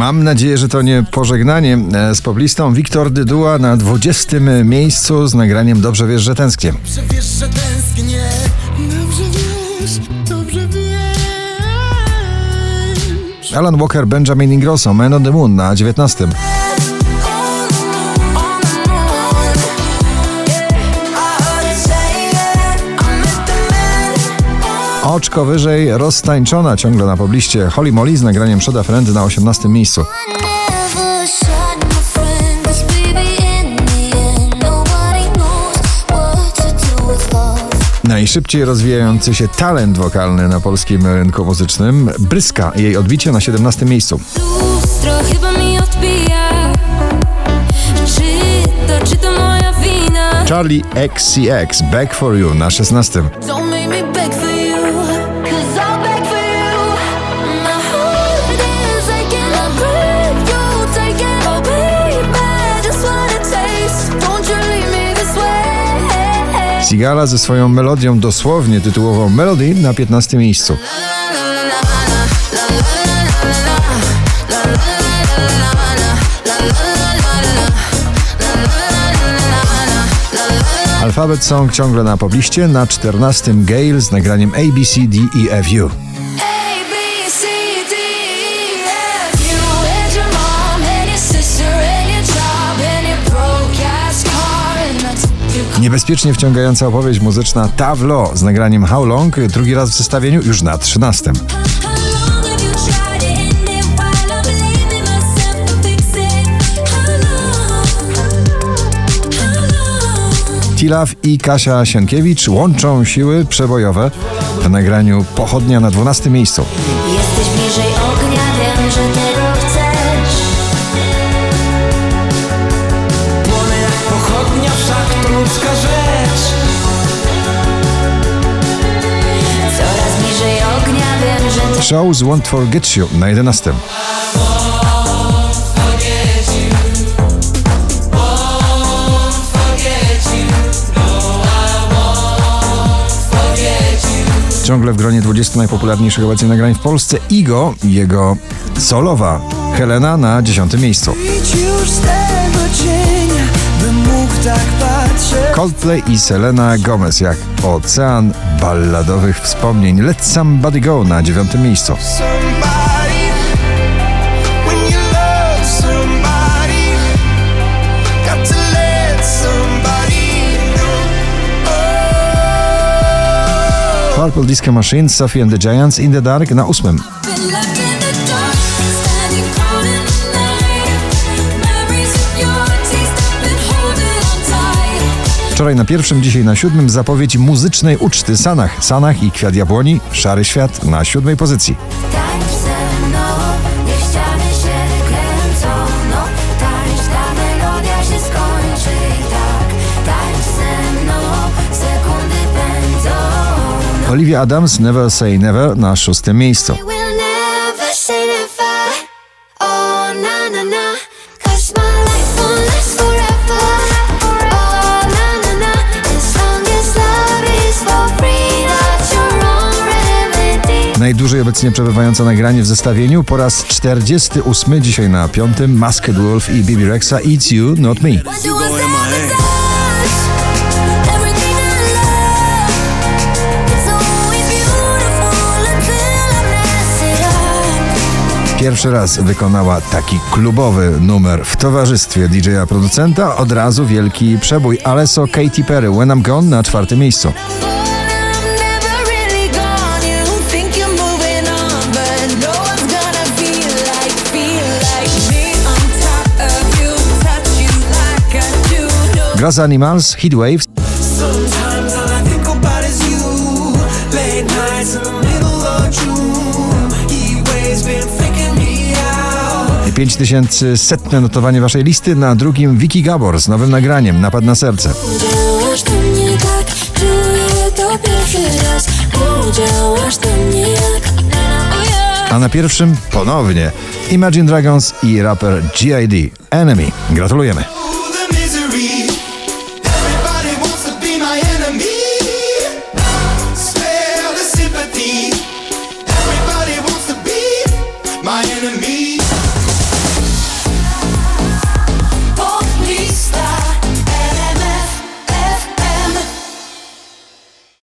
Mam nadzieję, że to nie pożegnanie e, z poblistą. Wiktor Dyduła na 20. miejscu z nagraniem Dobrze wiesz, że tęsknię. Dobrze wiesz, że tęsknię Dobrze wiesz, dobrze wiesz Alan Walker, Benjamin Ingrosso, Man on the Moon na 19. Oczko wyżej, roztańczona ciągle na pobliście Holly Molly z nagraniem Shoda Friend na 18. miejscu. Najszybciej rozwijający się talent wokalny na polskim rynku muzycznym. Bryska, jej odbicie na 17. miejscu. Lustro chyba mi odbija. Czy to, czy to moja wina? Charlie XCX, Back for You na 16. way. Sigala ze swoją melodią dosłownie tytułową Melody na 15 miejscu. Alfabet Song ciągle na pobliście, na 14 Gale z nagraniem A, Niebezpiecznie wciągająca opowieść muzyczna Tavlo z nagraniem How Long, drugi raz w zestawieniu już na 13. How long have you tried to end it while I believe in myself to fix it? How long? How long? Tilaw i Kasia Sienkiewicz łączą siły przebojowe w nagraniu Pochodnia na 12 miejscu. Jesteś bliżej ognia, wiem, że Shows Won't Forget You na 11. Ciągle w gronie 20 najpopularniejszych obecnie nagrań w Polsce Igo jego solowa Helena na 10 miejscu. Już z tego cienia Bym mógł tak patrzeć Coldplay i Selena Gomez jak ocean balladowych wspomnień. Let Somebody Go na 9 miejscu. Purple Disco Machine, Sophie and the Giants in the Dark na 8. Wczoraj na pierwszym, dzisiaj na siódmym zapowiedź muzycznej uczty Sanach. Sanach i Kwiat Jabłoni, Szary Świat na siódmej pozycji. No tak no Olivia Adams, Never Say Never na szóstym miejscu. Najdłużej obecnie przebywająca nagranie w zestawieniu po raz 48 dzisiaj na piątym Masked Wolf i Bibi Rexa It's You, Not Me. Pierwszy raz wykonała taki klubowy numer w towarzystwie DJ-a producenta, od razu wielki przebój Alesso Katy Perry When I'm Gone na czwartym miejscu. Been faking me out. 5000 setne notowanie waszej listy, na drugim Vicky Gabor z nowym nagraniem Napad na serce. Działasz do mnie tak, czuję to pierwszy raz Udziałasz do mnie jak yeah. A na pierwszym ponownie Imagine Dragons i raper G.I.D. Enemy. Gratulujemy.